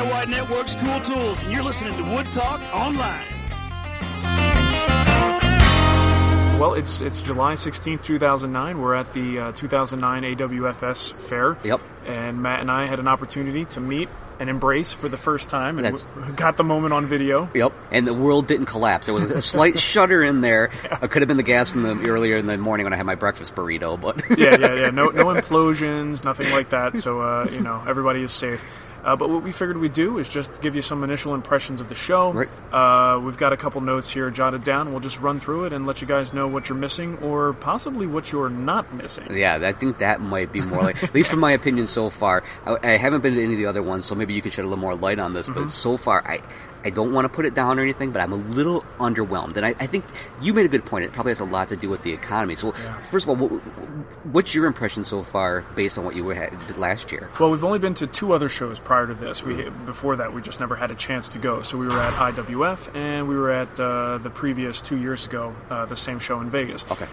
DIY Network's Cool Tools, and you're listening to Wood Talk Online. Well, it's it's July 16th, 2009. We're at the uh, 2009 AWFS fair. Yep. And Matt and I had an opportunity to meet and embrace for the first time, and That's- we got the moment on video. Yep, and the world didn't collapse. There was a slight shudder in there. It could have been the gas from the earlier in the morning when I had my breakfast burrito, but yeah, yeah, yeah. No, no implosions, nothing like that. So uh, you know, everybody is safe. Uh, but what we figured we'd do is just give you some initial impressions of the show. Right. Uh, we've got a couple notes here jotted down. We'll just run through it and let you guys know what you're missing, or possibly what you're not missing. yeah, I think that might be more like, at least from my opinion so far. I, I haven't been to any of the other ones, so maybe you can shed a little more light on this. Mm-hmm. But so far, I. I don't want to put it down or anything, but I'm a little underwhelmed. And I, I think you made a good point. It probably has a lot to do with the economy. So, first of all, what, what's your impression so far based on what you had last year? Well, we've only been to two other shows prior to this. We before that we just never had a chance to go. So we were at IWF and we were at uh, the previous two years ago, uh, the same show in Vegas. Okay.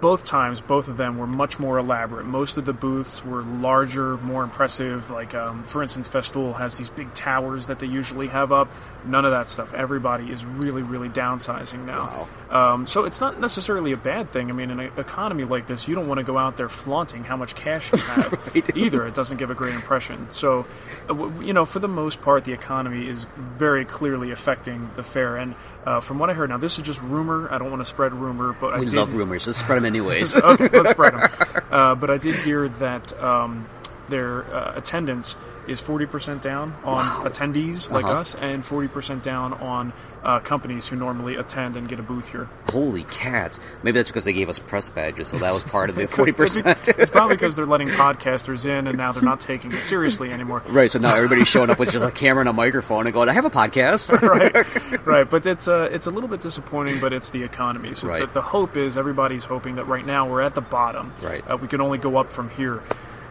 Both times, both of them were much more elaborate. Most of the booths were larger, more impressive. Like, um, for instance, Festool has these big towers that they usually have up. None of that stuff. Everybody is really, really downsizing now. Um, so it's not necessarily a bad thing. I mean, in an economy like this, you don't want to go out there flaunting how much cash you have either. It doesn't give a great impression. So, uh, you know, for the most part, the economy is very clearly affecting the fair. And uh, from what I heard, now this is just rumor. I don't want to spread rumor, but I We did, love rumors. Let's spread them anyways. okay, let's spread them. Uh, but I did hear that um, their uh, attendance is 40% down on attendees like Uh-huh. us and 40% down on uh, companies who normally attend and get a booth here. Holy cats! Maybe that's because they gave us press badges, so that was part of the forty percent. It's probably because they're letting podcasters in and now they're not taking it seriously anymore. Right, so now everybody's showing up with just a camera and a microphone and going, "I have a podcast." right, right. But it's uh, it's a little bit disappointing, but it's the economy. So Right. the, the hope is everybody's hoping that right now we're at the bottom. Right. Uh, we can only go up from here.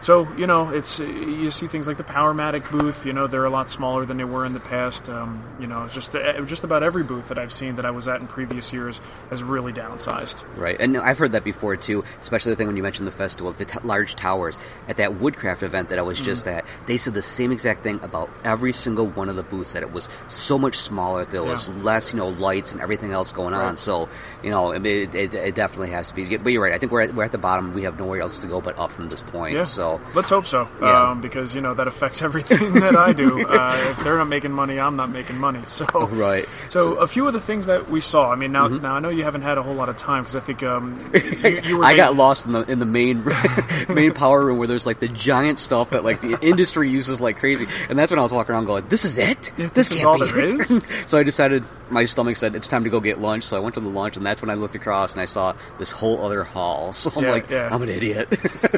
So you know, it's you see things like the Powermatic booth. You know, they're a lot smaller than they were in the past. Um, you know, just uh, just about every booth that I've seen that I was at in previous years has really downsized. Right, and I've heard that before too. Especially the thing when you mentioned the Festool, the t- large towers at that Woodcraft event that I was just Mm-hmm. at. They said the same exact thing about every single one of the booths. That it was so much smaller. There was Yeah. less, you know, lights and everything else going on. So, you know, it, it, it, it definitely has to be. But you're right. I think we're at, we're at the bottom. We have nowhere else to go but up from this point. Yeah. So, let's hope so. Yeah. Um, because you know that affects everything that I do. Uh, if they're not making money, I'm not making money. So Right. So, a few of the things that we saw. I mean, now now I know you haven't had a whole lot of time because I think um, you, you were. I got lost in the in the main main power room where there's like the giant stuff that like the industry uses like crazy, and that's when I was walking around going, "This is it. this is can't all be there it." is? so I decided my stomach said it's time to go get lunch, so I went to the lunch, and that's when I looked across and I saw this whole other hall. So I'm Yeah, like, yeah. I'm an idiot.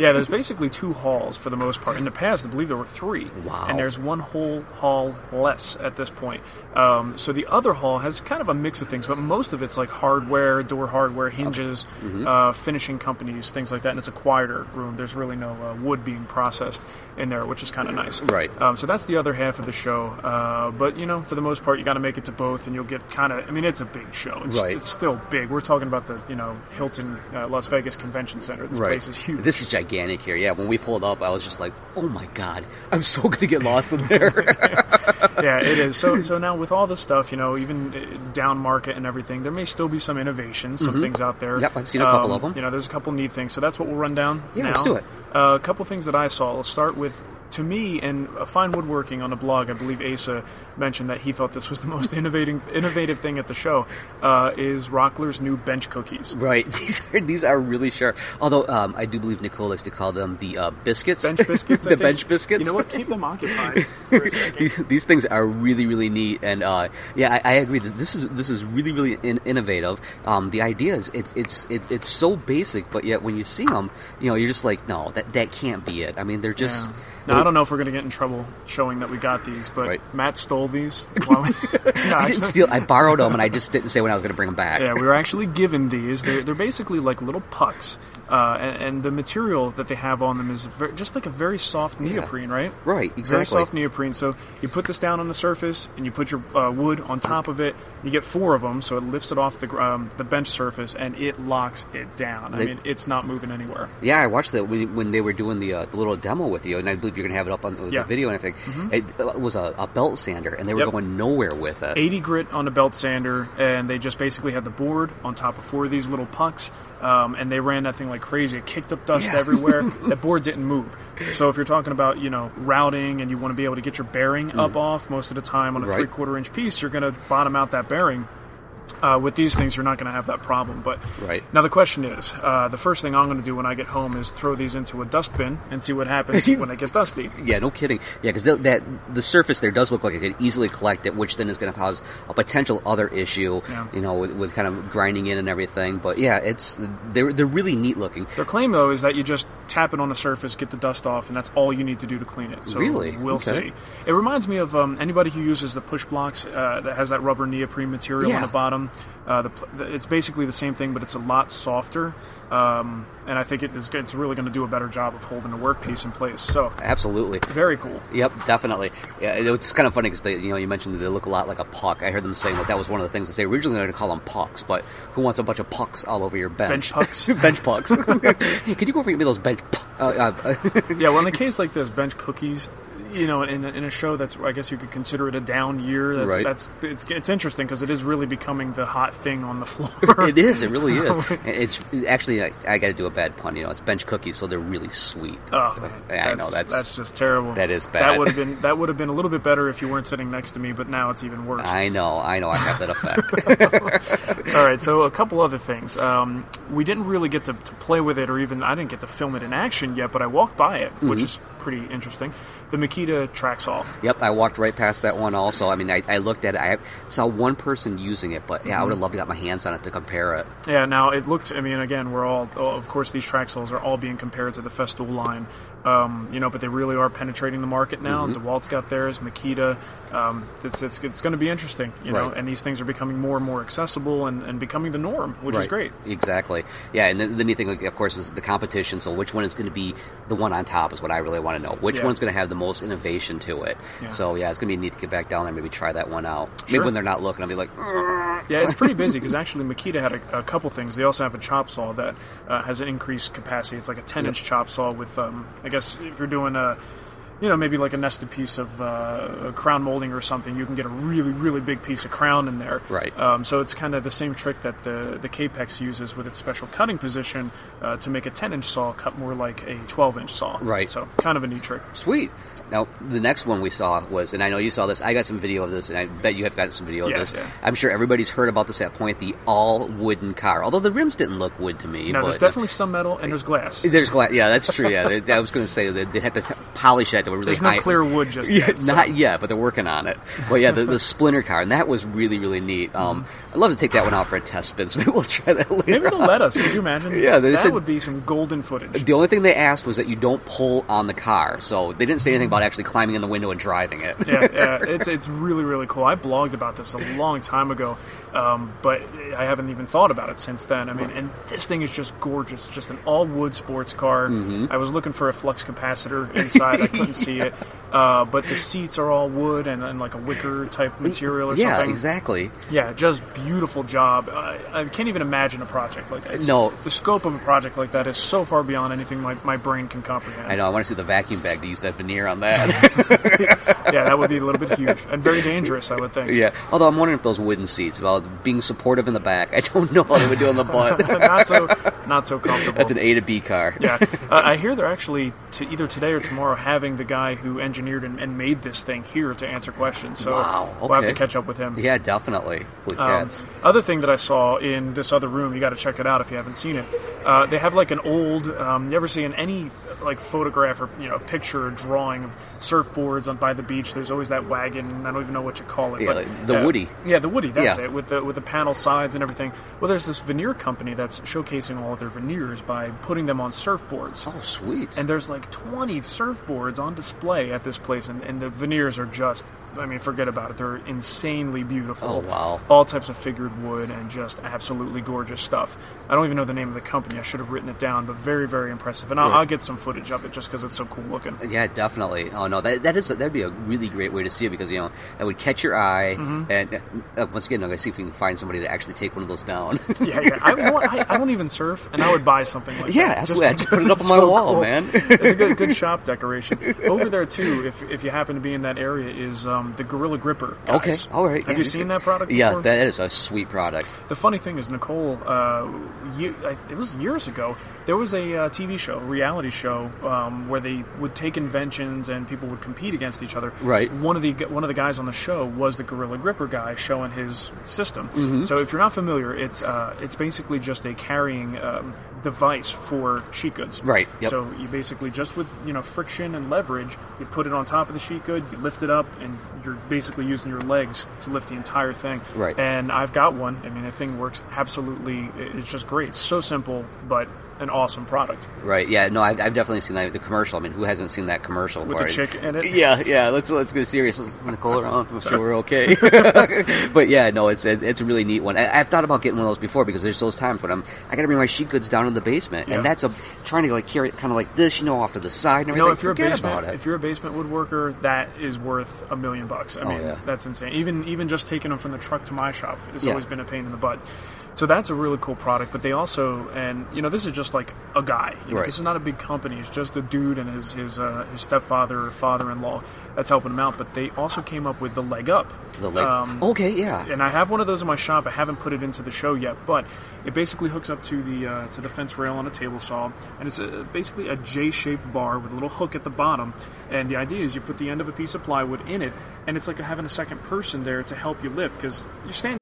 yeah, there's basically two halls for the most part. In the past, I believe there were three. Wow. And there's one whole hall less at this point. Um, so the other hall has kind of a mix of things, but most of it's like hardware, door hardware, hinges, Mm-hmm. uh, finishing companies, things like that. And it's a quieter room. There's really no uh, wood being processed in there, which is kind of nice. Right. Um, so that's the other half of the show. Uh, but you know, for the most part, you got to make it to both, and you'll get kind of. I mean, it's a big show. It's, Right. it's still big. We're talking about the you know Hilton uh, Las Vegas Convention Center. This place is huge. This is gigantic here. Yeah, when we pulled up, I was just like, "Oh my god, I'm so gonna get lost in there." yeah, it is. So, so now with all this stuff, you know, even uh, down market and everything, there may still be some innovations, some things out there. Mm-hmm. Yep, I've seen a couple Um, of them. You know, there's a couple neat things. So that's what we'll run down. Yeah, now. let's do it. Uh, a couple things that I saw. Let's start with. To me, and Fine Woodworking on the blog, I believe Asa mentioned that he thought this was the most innovating, innovative thing at the show. Uh, is Rockler's new bench cookies. right. These are these are really sharp. Although um, I do believe Nicole likes to call them the uh, biscuits. Bench biscuits. The bench biscuits. You know what? Keep them occupied. a these, these things are really really neat and uh, yeah I, I agree that this is this is really really in, innovative um, the idea is it's it's it, it's so basic but yet when you see them you know you're just like no that that can't be it I mean they're just Yeah. Now I don't know if we're going to get in trouble showing that we got these, but Right. Matt stole these. While we, No, I didn't actually- steal I borrowed them and I just didn't say when I was going to bring them back Yeah, we were actually given these. They're, they're basically like little pucks, uh, and, and the material that they have on them is ver- just like a very soft neoprene, right? Right, Very exactly. soft neoprene. So you put this down on the surface, and you put your uh, wood on top of it. You get four of them, so it lifts it off the um, the bench surface, and it locks it down. I mean, it's not moving anywhere. Yeah, I watched that when, when they were doing the, uh, the little demo with you, and I believe you're going to have it up on with Yeah. the video and everything. It, uh, was a, a belt sander, and they were Yep. going nowhere with it. 80 grit on a belt sander, and they just basically had the board on top of four of these little pucks, um, and they ran that thing like crazy. It kicked up dust Yeah. everywhere. that board didn't move. So if you're talking about you know routing and you want to be able to get your bearing up off, most of the time on a Mm. Right. three quarter inch piece, you're going to bottom out that bearing. Uh, with these things, you're not going to have that problem. But Right. now the question is, uh, the first thing I'm going to do when I get home is throw these into a dustbin and see what happens when they get dusty. Yeah, no kidding. Yeah, because that the surface there does look like it could easily collect it, which then is going to cause a potential other issue. Yeah. You know, with, with kind of grinding in and everything. But yeah, it's they're they're really neat looking. Their claim, though, is that you just tap it on the surface, get the dust off, and that's all you need to do to clean it. So Really? we'll Okay. see. It reminds me of um, anybody who uses the push blocks uh, that has that rubber neoprene material on the bottom. Uh, the, the, it's basically the same thing, but it's a lot softer. Um, and I think it is, it's really going to do a better job of holding the workpiece in place. So Absolutely. very cool. Yep, definitely. Yeah, it's kind of funny because they, you know, you mentioned that they look a lot like a puck. I heard them saying that that was one of the things that they originally going to call them pucks, but who wants a bunch of pucks all over your bench? Bench pucks. bench pucks. hey, can you go over and get me those bench? Pu- uh, uh, yeah, well, in a case like this, bench cookies, you know, in a, in a show that's, I guess you could consider it a down year. That's, Right. that's it's, it's interesting because it is really becoming the hot thing on the floor. it is. It really is. It's actually. I, I got to do a bad pun. You know, it's bench cookies, so they're really sweet. Oh, man, I know, that's- that's just terrible. that is bad. That would have been that would have been a little bit better if you weren't sitting next to me, but now it's even worse. I know. I know. I have that effect. All right, so a couple other things. Um, we didn't really get to, to play with it, or even I didn't get to film it in action yet, but I walked by it, which Mm-hmm. is pretty interesting. The Makita track saw. Yep, I walked right past that one. Also, I mean, I, I looked at it. I saw one person using it, but yeah, I would have loved to got my hands on it to compare it. Yeah, now it looked. I mean, again, we're all. oh, Of course, these track saws are all being compared to the Festool line. Um, you know, but they really are penetrating the market now. Mm-hmm. DeWalt's got theirs. Makita. Um, it's it's, it's going to be interesting. You know, Right. and these things are becoming more and more accessible and, and becoming the norm, which is great. Exactly. Yeah, and the, the neat thing, of course, is the competition. So, which one is going to be the one on top is what I really want to know. Which Yeah. one's going to have the most innovation to it? Yeah. So, yeah, it's going to be neat to get back down there, maybe try that one out. Sure. Maybe when they're not looking, I'll be like. Yeah, it's pretty busy because actually Makita had a, a couple things. They also have a chop saw that uh, has an increased capacity. It's like a 10 inch chop saw with, um, I guess, if you're doing a, you know, maybe like a nested piece of uh, crown molding or something, you can get a really, really big piece of crown in there. Right. Um, so it's kind of the same trick that the the Kapex uses with its special cutting position uh, to make a 10 inch saw cut more like a 12 inch saw. Right. So kind of a neat trick. Sweet. Now, the next one we saw was, and I know you saw this. I got some video of this, and I bet you have got some video of this. yeah. I'm sure everybody's heard about this at point. The all wooden car, although the rims didn't look wood to me. But there's definitely some metal and there's glass. There's glass. Yeah, that's true. Yeah, They- I was going to say that they had to t- polish that to really There's no clear wood just yeah, yet. so- not yet, but they're working on it. But yeah, the, the Splinter car, and that was really really neat. Um, I'd love to take that one out for a test spin. So maybe we'll try that later. Maybe they'll on. let us. Could you imagine? Yeah, they that said- would be some golden footage. The only thing they asked was that you don't pull on the car, so they didn't say anything about actually climbing in the window and driving it. yeah, yeah, it's it's really really cool. I blogged about this a long time ago, um, but I haven't even thought about it since then. I mean, and this thing is just gorgeous. Just an all wood sports car. Mm-hmm. I was looking for a flux capacitor inside. I couldn't see it, uh, but the seats are all wood and, and like a wicker type material or yeah, something. exactly. Yeah, just beautiful job. I, I can't even imagine a project like that. It's- No. the scope of a project like that is so far beyond anything my, my brain can comprehend. I know. I want to see the vacuum bag to use that veneer on that. Yeah, that would be a little bit huge and very dangerous. I would think. yeah. Although I'm wondering if those wooden seats, well, being supportive in the back, I don't know how they would do on the butt. not so not so comfortable. That's an A to B car. yeah, uh, I hear they're actually to either today or tomorrow having the guy who engineered and, and made this thing here to answer questions. So Wow, we'll have to catch up with him. Yeah, definitely. Um, other thing that I saw in this other room, you got to check it out if you haven't seen it. Uh, they have like an old, um, never seen any like photograph or you know picture or drawing of surfboards on by the beach. There's always that wagon. I don't even know what you call it. Yeah, but, the uh, Woody. Yeah, the Woody. That's Yeah. it. With the with the panel sides and everything. Well, there's this veneer company that's showcasing all of their veneers by putting them on surfboards. Oh, sweet. And there's like 20 surfboards on display at this place, and, and the veneers are just, I mean, forget about it. They're insanely beautiful. Oh, wow. All types of figured wood and just absolutely gorgeous stuff. I don't even know the name of the company. I should have written it down, but very, very impressive. And I'll. I'll get some footage of it just because it's so cool looking. Yeah, definitely. Oh no, that that is that'd be a really great way to see it because you know that would catch your eye. Mm-hmm. And uh, once again, I'm gonna see if we can find somebody to actually take one of those down. Yeah, yeah. I, know? I, I don't even surf, and I would buy something like Yeah, that. absolutely. I'd just put it up on my so wall, cool. man. it's a good, good shop decoration. Over there too, if, if you happen to be in that area, is um, the Gorilla Gripper. okay, all right. Have Yeah, you seen that product? Yeah, before? that is a sweet product. The funny thing is, Nicole, uh, you, I, it was years ago. There was a uh, TV show, a reality show, um, where they would take inventions and people would compete against each other. Right. One of the one of the guys on the show was the Gorilla Gripper guy, showing his system. Mm-hmm. So if you're not familiar, it's uh, it's basically just a carrying um, device for sheet goods. Right, yep. So you basically just with you know friction and leverage, you put it on top of the sheet good, you lift it up, and you're basically using your legs to lift the entire thing. Right. And I've got one. I mean, the thing works absolutely. It's just great. It's so simple, but an awesome product. Right? Yeah. No, I've, I've definitely seen that the commercial. I mean, who hasn't seen that commercial With the it? chick in it? Yeah, yeah. Let's let's get serious. Nicole around. I'm sure we're okay. but yeah, no, it's a, it's a really neat one. I, I've thought about getting one of those before because there's those times when I'm I got to bring my sheet goods down in the basement, Yeah. and that's a trying to like carry it kind of like this, you know, off to the side and You everything. know, if you're a basement, if you're a basement woodworker, that is worth a million bucks. I Oh, mean, yeah. that's insane. Even even just taking them from the truck to my shop has Yeah. always been a pain in the butt. So that's a really cool product. But they also, and you know, this is just like a guy. You know, Right. This is not a big company. It's just a dude and his his uh, his stepfather or father-in-law that's helping him out. But they also came up with the leg up. the leg. Um, okay, yeah. and I have one of those in my shop. I haven't put it into the show yet, but it basically hooks up to the uh, to the fence rail on a table saw, and it's a, basically a J-shaped bar with a little hook at the bottom. And the idea is you put the end of a piece of plywood in it, and it's like having a second person there to help you lift because you're standing.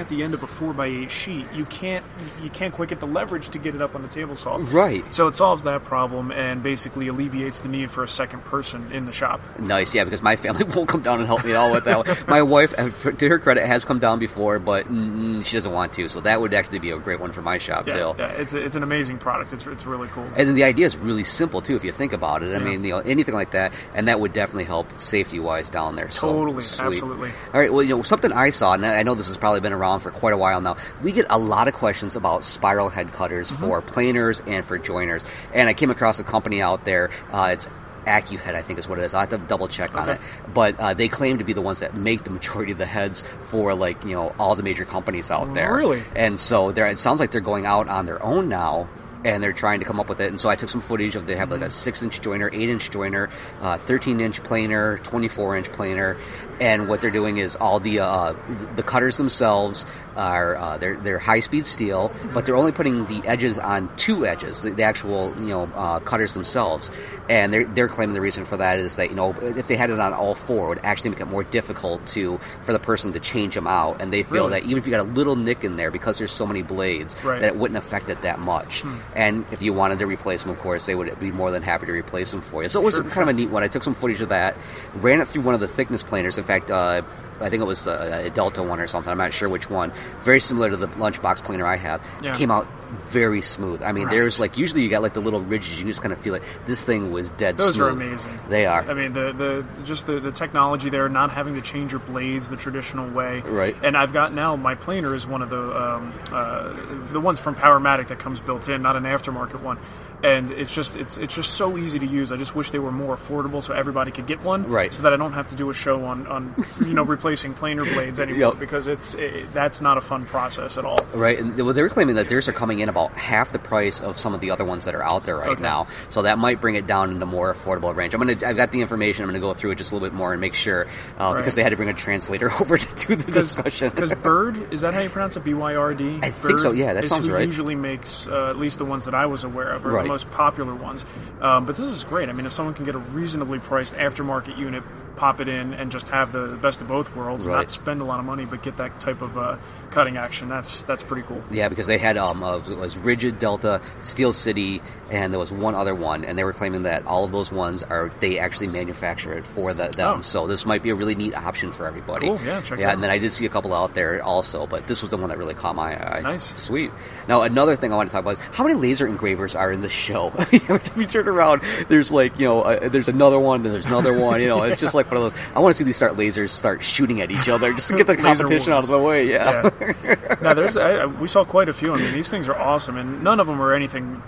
At the end of a four by eight sheet, you can't you can't quite get the leverage to get it up on the table saw. Right. So it solves that problem and basically alleviates the need for a second person in the shop. Nice, yeah, because my family won't come down and help me at all with that. my wife, uh, to her credit, has come down before, but mm, she doesn't want to. So that would actually be a great one for my shop Yeah, too. yeah it's a, it's an amazing product. It's it's really cool. And then the idea is really simple too, if you think about it. I Yeah. mean, you know, anything like that, and that would definitely help safety wise down there. So, Totally, sweet. absolutely. All right, well, you know, something I saw, and I know this has probably been around for quite a while now. We get a lot of questions about spiral head cutters Mm-hmm. for planers and for joiners, and I came across a company out there. Uh, it's AccuHead, I think is what it is. I have to double check on it, but uh, they claim to be the ones that make the majority of the heads for like you know all the major companies out there. Really? And so they're, it sounds like they're going out on their own now. And they're trying to come up with it. And so I took some footage of they have like a six inch joiner, eight inch joiner, uh, 13 inch planer, 24 inch planer. And what they're doing is all the uh, the cutters themselves are uh, they're they're high speed steel, but they're only putting the edges on two edges, the, the actual you know uh, cutters themselves. And they're they're claiming the reason for that is that you know if they had it on all four, it would actually make it more difficult to for the person to change them out. And they feel Really? that even if you got a little nick in there because there's so many blades, Right. that it wouldn't affect it that much. And if you wanted to replace them, of course, they would be more than happy to replace them for you. So it was Sure, kind of a neat one. I took some footage of that, ran it through one of the thickness planers. In fact, uh, I think it was uh, a Delta one or something. I'm not sure which one. Very similar to the lunchbox planer I have. Yeah. Came out very smooth. I mean, Right. there's like usually you got like the little ridges. You can just kind of feel it. This thing was dead Those are smooth. amazing. They are. I mean, the the just the, the technology there, not having to change your blades the traditional way. Right. And I've got now my planer is one of the um, uh, the ones from Powermatic that comes built in, not an aftermarket one. And it's just it's it's just so easy to use. I just wish they were more affordable so everybody could get one. Right. So that I don't have to do a show on, on you know replacing planer blades anymore Yep. because it's it, that's not a fun process at all. Right, and well, they're claiming that theirs are coming in about half the price of some of the other ones that are out there right Okay. now. So that might bring it down into more affordable range. I'm gonna, I've got the information. I'm gonna go through it just a little bit more and make sure uh, Right. because they had to bring a translator over to do the discussion. Because Byrd is that how you pronounce it? B Y R D. I think so, yeah, that sounds right. Usually makes uh, at least the ones that I was aware of are Right. Most popular ones. Um, but this is great. I mean, if someone can get a reasonably priced aftermarket unit, pop it in, and just have the best of both worlds, Right. not spend a lot of money, but get that type of uh, cutting action, that's that's pretty cool. Yeah, because they had um, uh, it was Ridgid, Delta, Steel City, and there was one other one, and they were claiming that all of those ones are they actually manufacture it for the, them. Oh. So this might be a really neat option for everybody. Cool, yeah, check it Yeah, and then I did see a couple out there also, but this was the one that really caught my eye. Nice. sweet. Now another thing I want to talk about is how many laser engravers are in the show. I mean, every time you turn around, there's like you know, uh, there's another one, then there's another one. You know, it's just like one of those. I want to see these start lasers start shooting at each other just to get the competition out of the way. Yeah. Yeah. now there's I- we saw quite a few. I mean, these things are awesome, and none of them are anything.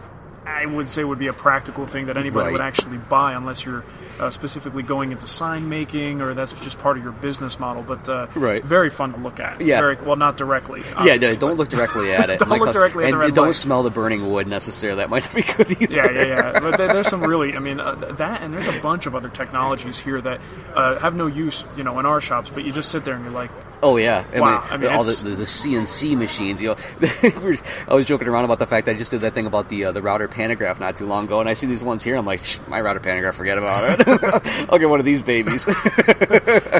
I would say would be a practical thing that anybody Right. would actually buy unless you're uh, specifically going into sign making or that's just part of your business model. But uh, Right. very fun to look at. Yeah. Very, well, not directly. Yeah, no, don't look directly at it. Don't look directly at and the red don't light. smell the burning wood necessarily. That might not be good either. yeah, yeah, yeah. But there, there's some really, I mean, uh, that and there's a bunch of other technologies here that uh, have no use, you know, in our shops. But you just sit there and you're like, Oh yeah, I Wow, mean, I mean, all the, the, the CNC machines. You know, I was joking around about the fact that I just did that thing about the uh, the router pantograph not too long ago, and I see these ones here. I'm like, "Shh, my router pantograph, forget about it. I'll get one of these babies. yeah,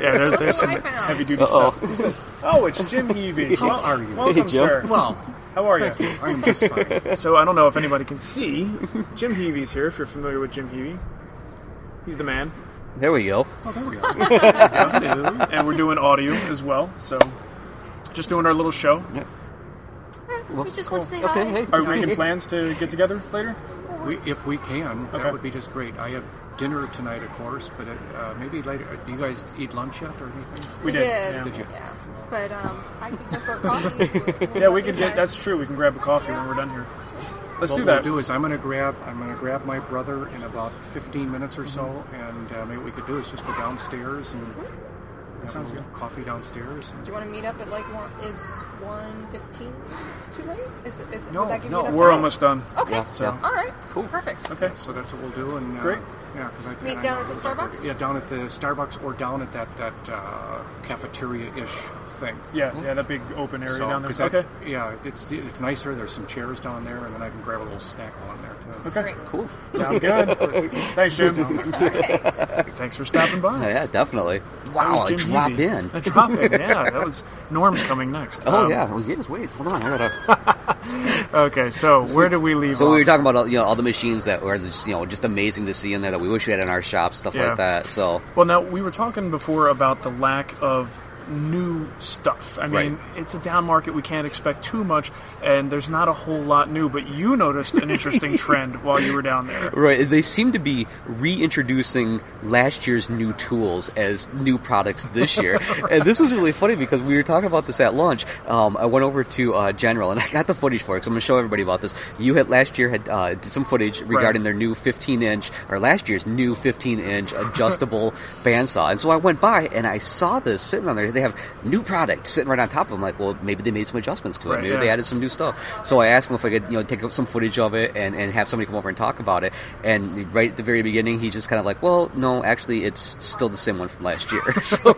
there's, there's some heavy duty stuff. Who's this? Oh, it's Jim Heavey. How are you? Welcome, Hey, Jim. sir. Well, How are you? thank you. I'm just fine. So I don't know if anybody can see. Jim Heavey's here. If you're familiar with Jim Heavey, he's the man. There we go. Oh, there we go. and we're doing audio as well. So just doing our little show. yeah We just want to say Okay, hi. hey. Are we making plans to get together later? We, if we can, Okay. that would be just great. I have dinner tonight, of course, but uh, maybe later. Do you guys eat lunch yet or anything? We did. did. Yeah. Did you? Yeah, but um, I can go for coffee. Yeah, we could get. That's true. We can grab a coffee when we're done here. Let's what do we'll that. do is I'm going to grab I'm going to grab my brother in about 15 minutes or so, and uh, maybe what we could do is just go downstairs and have sounds a little coffee downstairs. Do you want to meet up at like one? Is one fifteen too late? Is is No, would that give no, you We're time? almost done. Okay. Yeah, So- yeah. All right. Cool. Perfect. Okay. So that's what we'll do. And uh, Great. Yeah, because I Meet and I down at the Starbucks? Yeah, down at the Starbucks or down at that that uh, cafeteria-ish thing. Yeah, yeah, that big open area So, down there. that- okay. Yeah, it's it's nicer. There's some chairs down there, and then I can grab a little snack while I'm there too. Okay. Cool. Sounds good. Thanks, Jim. Thanks for stopping by. Yeah, definitely. Wow, was a drop Heavey. in. A drop in, yeah. That was Norm's coming next. Oh Um, yeah, well, yes. Wait, hold on. I gotta. Okay, so where did we leave So off? we were talking about all, you know all the machines that were just you know just amazing to see in there that we wish we had in our shop, stuff Yeah. like that. So Well, now we were talking before about the lack of new stuff. I mean, Right. it's a down market; we can't expect too much, and there's not a whole lot new. But you noticed an interesting trend while you were down there. Right, they seem to be reintroducing last year's new tools as new products this year, and this was really funny because we were talking about this at lunch. Um, I went over to uh, General and I got the footage for it. So I'm going to show everybody about this. You had last year had uh, did some footage regarding their new 15 inch or last year's new 15 inch adjustable bandsaw, and so I went by and I saw this sitting on there. They have new product sitting right on top of them. Like, well, maybe they made some adjustments to it. Right, maybe yeah. they added some new stuff. So I asked him if I could, you know, take up some footage of it and, and have somebody come over and talk about it. And right at the very beginning, he just kind of like, well, no, actually, it's still the same one from last year. so,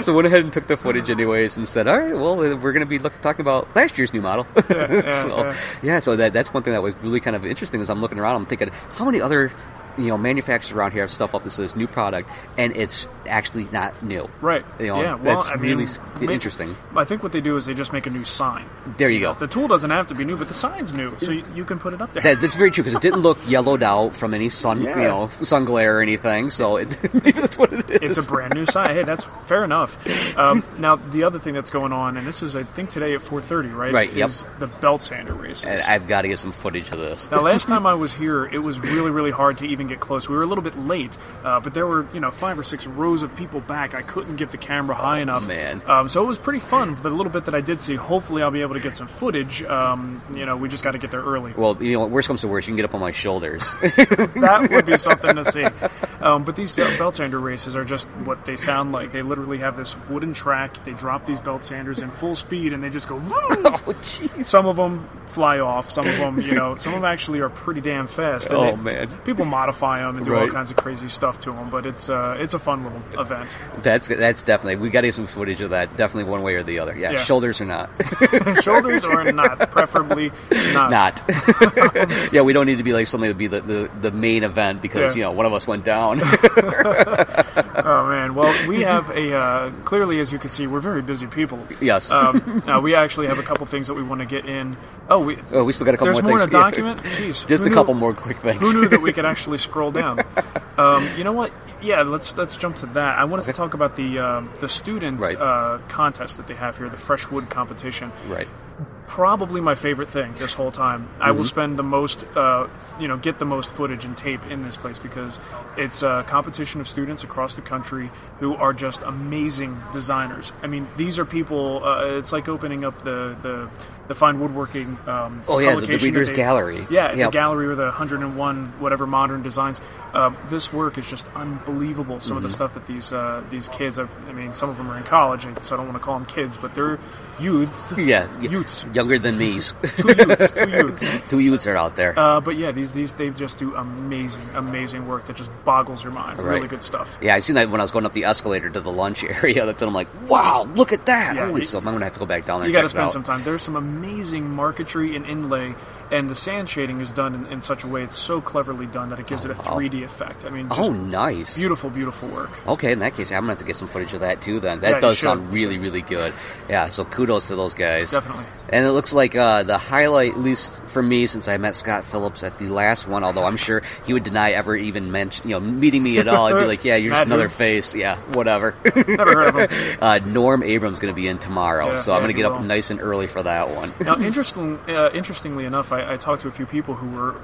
so went ahead and took the footage anyways and said, all right, well, we're going to be look, talking about last year's new model. so, yeah. yeah, so that that's one thing that was really kind of interesting as I'm looking around. I'm thinking, how many other you know manufacturers around here have stuff up that says new product, and it's actually not new. Right. You know, yeah. Well, that's I really s- ma- interesting. I think what they do is they just make a new sign. There you go. The tool doesn't have to be new, but the sign's new, so you, you can put it up there. That, that's very true because it didn't look yellowed out from any sun, Yeah. you know, sun glare or anything. So it, that's what it is. It's a brand new sign. Hey, that's fair enough. Um, now, the other thing that's going on, and this is, I think, today at 4:30, right? Right, yep. Is the belt sander races. And I've got to get some footage of this. Now, last time I was here, it was really, really hard to even get close. We were a little bit late, uh, but there were, you know, five or six rows of people back. I couldn't get the camera high enough. Man. Um, so it was pretty fun. For the little bit that I did see, hopefully I'll be able to get some footage. Um, you know, we just got to get there early. well, you know, worst comes to worst, you can get up on my shoulders. that would be something to see. Um, but these belt sander races are just what they sound like. They literally have this wooden track. They drop these belt sanders in full speed, and they just go. Woo! oh, jeez. Some of them fly off. Some of them, you know, some of them actually are pretty damn fast. And Oh, they- man. People modify them and do all kinds of crazy stuff to them, but it's uh, it's a fun little event. That's that's definitely we got to get some footage of that. Definitely one way or the other. Yeah, Yeah. shoulders or not. Shoulders or not, preferably not. not. yeah, we don't need to be like something that would be the, the, the main event because Yeah. you know one of us went down. Oh man. Well, we have a uh, clearly, as you can see, we're very busy people. Yes. Um, uh, we actually have a couple things that we want to get in. Oh, we. oh, we still got a couple There's more in a document. Jeez, Just a knew- couple more quick things. Who knew that we could actually scroll down? Um, you know what? Yeah, let's let's jump to that. I wanted to talk about the um, the student Right. uh, contest that they have here, the Freshwood competition. right. Probably my favorite thing this whole time. I Mm-hmm. will spend the most, uh, you know, get the most footage and tape in this place because it's a competition of students across the country who are just amazing designers. I mean, these are people. Uh, it's like opening up the the, the fine woodworking. Um, Oh, yeah, the- the Reader's they- Gallery. Yeah, Yep. the gallery with the 101 whatever modern designs. Um, this work is just unbelievable. Some of the Mm-hmm. stuff that these uh, these kids. I, I mean, some of them are in college, so I don't want to call them kids, but they're youths. Yeah, youths. younger than me. Two youths. Two youths. Two youths are out there. Uh, but yeah, these these they just do amazing, amazing work that just boggles your mind. Really good stuff. yeah, I've seen that when I was going up the escalator to the lunch area. That's when I'm like, wow, look at that! Yeah, Holy you- so I'm gonna have to go back down there. You got to spend some time. There's some amazing marquetry and inlay, and the sand shading is done in, in such a way it's so cleverly done that it gives it a 3D effect. I mean, just Oh, nice. beautiful, beautiful work. Okay, in that case, I'm gonna have to get some footage of that too. Then that Yeah, does sound really, really good. Yeah, so kudos to those guys. Definitely. And it looks like uh, the highlight, at least for me, since I met Scott Phillips at the last one. Although I'm sure he would deny ever even mention, you know, meeting me at all. I'd be like, "Yeah, you're just another face. Yeah, whatever." Never heard of him. uh, Norm Abrams going to be in tomorrow, Yeah, so I'm yeah, going to get up nice and early for that one. Now, interesting, uh, interestingly enough, I, I talked to a few people who were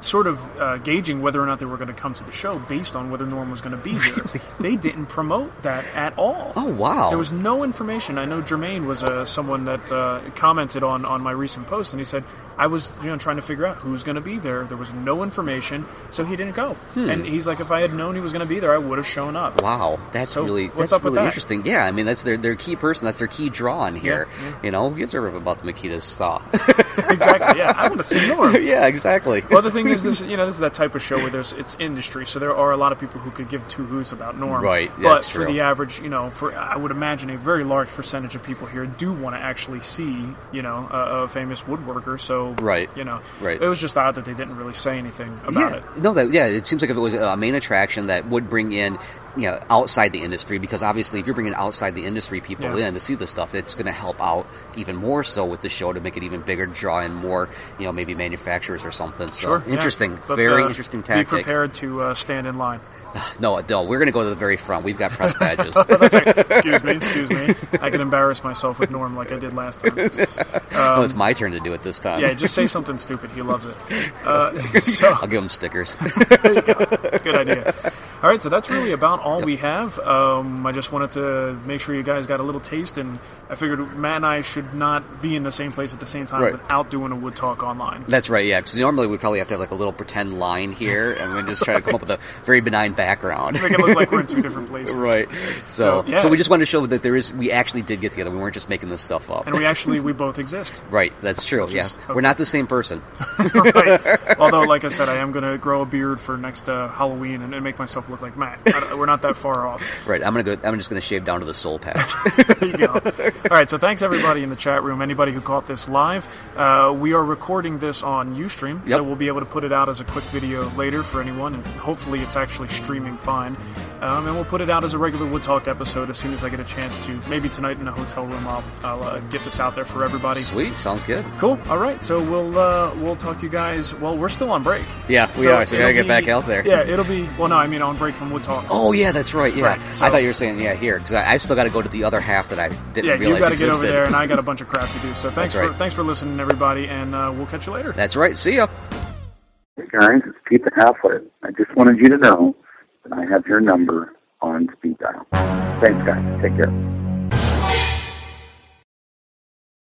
sort of uh, gauging whether or not they were going to come to the show based on whether Norm was going to be here. They didn't promote that at all. Oh, wow. There was no information. I know Jermaine was uh, someone that uh, commented on, on my recent post, and he said I was you know trying to figure out who's going to be there. There was no information, so he didn't go. And he's like, if I had known he was going to be there, I would have shown up. Hmm. Wow, that's So, really that's really that? interesting. Yeah, I mean that's their their key person. That's their key draw in here. yeah. You know, you observe about the Makita's saw. exactly. Yeah, I want to see Norm. yeah, exactly. well, the thing is, this you know this is that type of show where there's it's industry, so there are a lot of people who could give two hoots about Norm. Right, But for true. the average, you know, for I would imagine a very large percentage of people here do want to actually see, you know, a, a famous woodworker. So Right, you know, right. It was just odd that they didn't really say anything about yeah, it. no, that yeah, it seems like if it was a main attraction that would bring in you know outside the industry because obviously if you're bringing outside the industry people Yeah. in to see this stuff, it's going to help out even more so with the show to make it even bigger, draw in more you know maybe manufacturers or something. So Sure. yeah. interesting, But, very uh, interesting Be tactic. prepared to uh, stand in line. No, no, we're going to go to the very front. We've got press badges. excuse me, excuse me. I can embarrass myself with Norm like I did last time. oh, it's my turn to do it this time. Yeah, just say something stupid. He loves it. Uh, so I'll give him stickers. good idea. All right, so that's really about all we have. Um, I just wanted to make sure you guys got a little taste, and I figured Matt and I should not be in the same place at the same time Right. without doing a wood talk online. That's right, yeah. Because normally we would probably have to have like a little pretend line here, and we just try to come up with a very benign background. Make it look like we're in two different places. right. So, So, yeah. so we just wanted to show that there is. We actually did get together. We weren't just making this stuff up. And we actually we both exist. right. That's true. Which Yeah. is- We're not the same person. right. Although, like I said, I am going to grow a beard for next uh, Halloween and, and make myself look like Matt. We're not that far off. right. I'm gonna go. I'm just gonna shave down to the soul patch. There you go. All right, so thanks everybody in the chat room. Anybody who caught this live, uh, we are recording this on UStream, so we'll be able to put it out as a quick video later for anyone, and hopefully it's actually streaming fine. Um, and we'll put it out as a regular Wood Talk episode as soon as I get a chance to. Maybe tonight in a hotel room, I'll, I'll uh, get this out there for everybody. Sweet. Sounds good. Cool. All right, so we'll uh, we'll talk to you guys. Well, we're still on break. Yeah, we are, so we gotta it'll get back out there. Yeah, it'll be. Well, no, I mean on break from Wood Talk. Oh yeah, that's right. Yeah. Right, so- I thought you were saying yeah here because I, I still got to go to the other half that I didn't yeah, you got to get over there, and I got a bunch of crap to do. So thanks right. for thanks for listening, everybody, and uh, we'll catch you later. That's right. See ya. Hey guys, it's Pete the Halfwit. I just wanted you to know that I have your number on speed dial. Thanks guys. Take care.